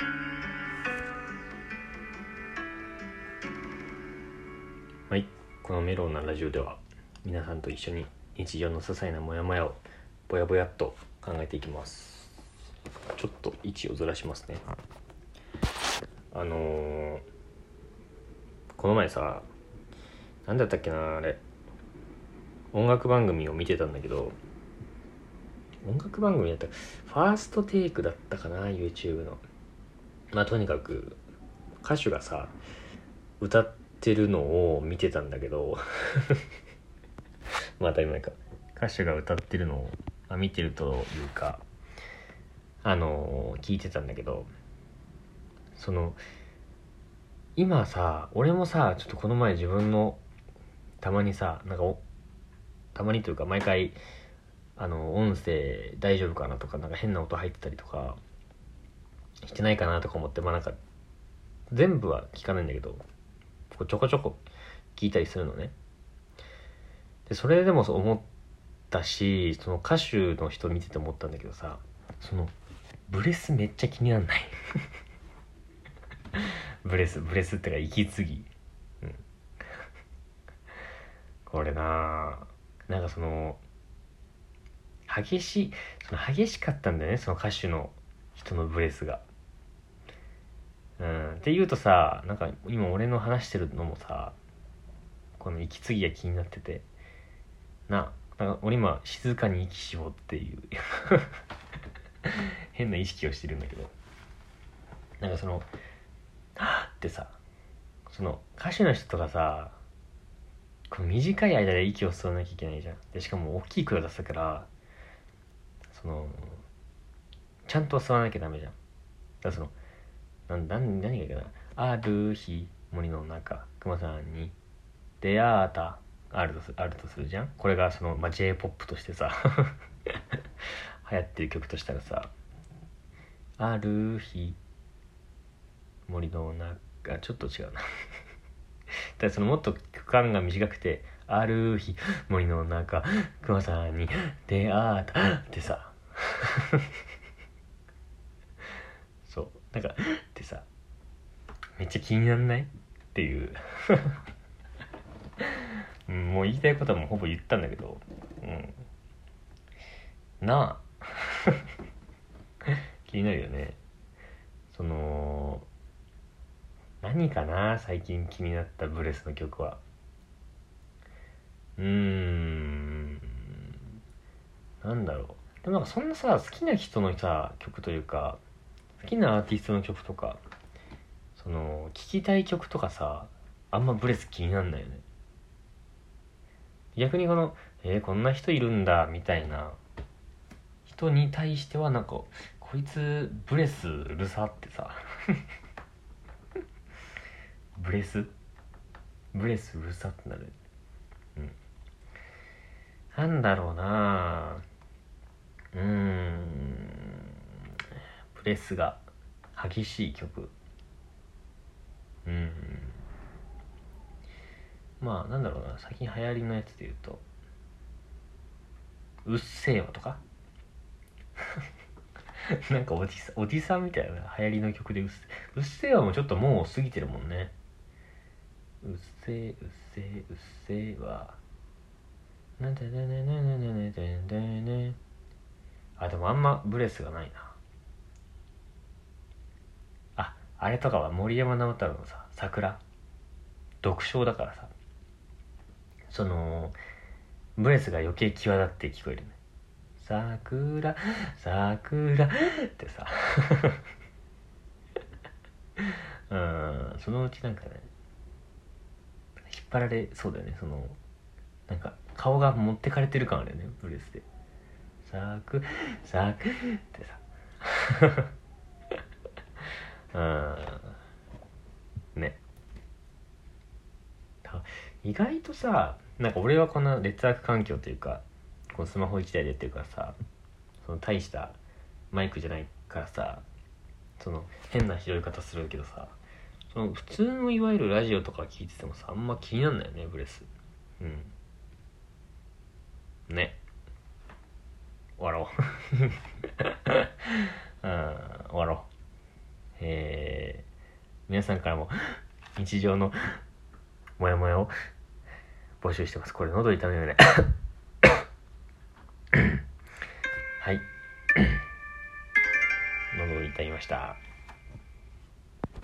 はいこのメロンなラジオでは皆さんと一緒に日常の些細なモヤモヤをぼやぼやっと考えていきます。ちょっと位置をずらしますね。あのー、この前さ何だったっけなあれ。音楽番組を見てたんだけど音楽番組だったファーストテイクだったかな YouTube の。まあとにかく歌手がさ歌ってるのを見てたんだけど まあ当たり前か。歌手が歌ってるのを、見てるというかあの、聞いてたんだけどその今さ俺もさちょっとこの前自分のたまにさなんかたまにというか毎回あの音声大丈夫かなとかなんか変な音入ってたりとかしてないかなとか思ってまあなんか全部は聞かないんだけどちょこちょこ聞いたりするのね。でそれでもそう思ったしその歌手の人見てて思ったんだけどさそのブレスめっちゃ気になんない。ブレスブレスってか息継ぎ。これななんかその激しいその激しかったんだよねその歌手の人のブレスが。うん。って言うとさなんか今俺の話してるのもさこの息継ぎが気になってて。ななんか俺今静かに息しようっていう。変な意識をしてるんだけど。なんかその「はあ」ってさその歌手の人とかさこの短い間で息を吸わなきゃいけないじゃん。でしかも大きい声を出すからそのちゃんと吸わなきゃダメじゃん。だからそのなん何がいいかな。ある日森の中熊さんに出会ったあるとすあるとするじゃん？これがその、まあ、j p o p としてさ 流行ってる曲としたらさある日森の中ちょっと違うな。だそのもっと区間が短くてある日森の中熊さんに出会ったってさ。なんかってさめっちゃ気になんない？っていう。もう言いたいことはもうほぼ言ったんだけど。うん。なあ。気になるよね。その何かな？最近気になったブレスの曲は。うーん。なんだろう。でもなんかそんなさ好きな人のさ曲というか好きなアーティストの曲とかその聴きたい曲とかさあんまブレス気になんないよね。逆にこのえー、こんな人いるんだみたいな人に対してはなんかこいつブレスうるさってさ。ブレス？ブレスうるさってなる。うん。なんだろうなうん。ブレスが激しい曲。うんまあなんだろうな。最近流行りのやつで言うと「うっせぇわ」とか？なんかおじさおじさんみたいな流行りの曲でうっせ「うっせぇわ」もちょっともう過ぎてるもんね。うっせぇうっせぇうっせぇわ。なんてねねねねねねねねねあでもあんまブレスがないなあれとかは森山直太朗のさ「桜」独唱だからさ。そのブレスが余計際立って聞こえるね「桜桜」ってさ。うんそのうちなんかね引っ張られそうだよね。そのなんか顔が持ってかれてる感あるよねブレスで「咲く咲く」ってさ。うん。ね。意外とさなんか俺はこの劣悪環境というかこのスマホ1台でってるからさその大したマイクじゃないからさその変な拾い方するけどさその普通のいわゆるラジオとか聞いててもさあんま気になんないよねブレス。うん。ね。終わろうえー、皆さんからも日常のモヤモヤを募集してます。これ喉痛めるね。はい。喉痛みました。